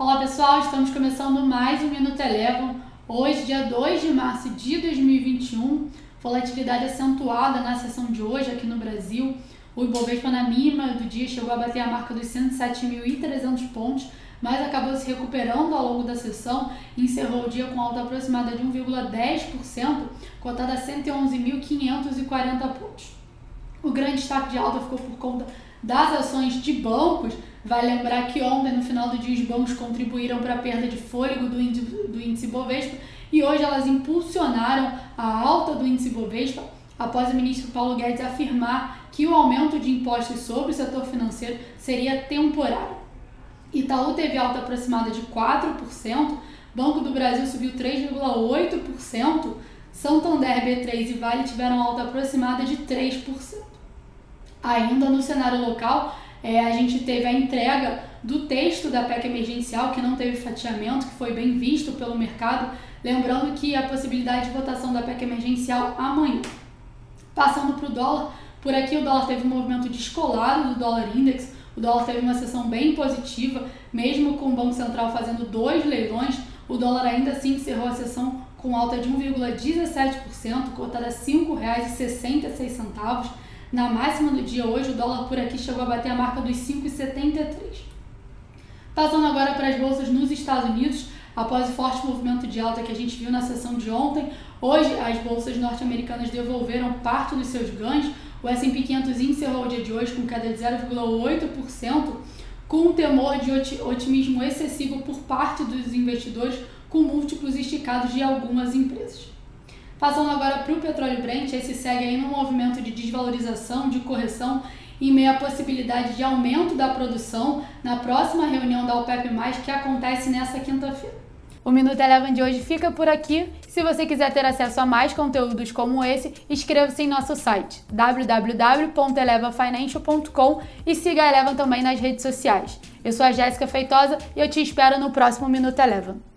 Olá pessoal, estamos começando mais um Minuto Elevam. Hoje, dia 2 de março de 2021, volatilidade acentuada na sessão de hoje aqui no Brasil. O Ibovespa na mínima do dia chegou a bater a marca dos 107.300 pontos, mas acabou se recuperando ao longo da sessão e encerrou o dia com alta aproximada de 1,10%, cotada a 111.540 pontos. O grande destaque de alta ficou por conta das ações de bancos. Vai lembrar que ontem, no final do dia, os bancos contribuíram para a perda de fôlego do índice, do índice Bovespa e hoje elas impulsionaram a alta do índice Bovespa após o ministro Paulo Guedes afirmar que o aumento de impostos sobre o setor financeiro seria temporário. Itaú teve alta aproximada de 4%, Banco do Brasil subiu 3,8%, Santander, B3 e Vale tiveram alta aproximada de 3%. Ainda no cenário local, é, a gente teve a entrega do texto da PEC emergencial, que não teve fatiamento, que foi bem visto pelo mercado. Lembrando que a possibilidade de votação da PEC emergencial amanhã. Passando para o dólar, por aqui o dólar teve um movimento descolado do dólar index. O dólar teve uma sessão bem positiva, mesmo com o Banco Central fazendo dois leilões. O dólar ainda assim encerrou a sessão com alta de 1,17%, cotada a R$ 5,66. Na máxima do dia hoje, o dólar por aqui chegou a bater a marca dos 5,73. Passando agora para as bolsas nos Estados Unidos, após o forte movimento de alta que a gente viu na sessão de ontem, hoje as bolsas norte-americanas devolveram parte dos seus ganhos. O S&P 500 encerrou o dia de hoje com queda de 0,8%, com um temor de otimismo excessivo por parte dos investidores, com múltiplos esticados de algumas empresas. Passando agora para o petróleo Brent, esse segue aí num movimento de desvalorização, de correção, em meio à possibilidade de aumento da produção na próxima reunião da OPEP+, que acontece nesta quinta-feira. O Minuto Eleven de hoje fica por aqui. Se você quiser ter acesso a mais conteúdos como esse, inscreva-se em nosso site www.elevafinancial.com e siga a Eleven também nas redes sociais. Eu sou a Jéssica Feitosa e eu te espero no próximo Minuto Eleven.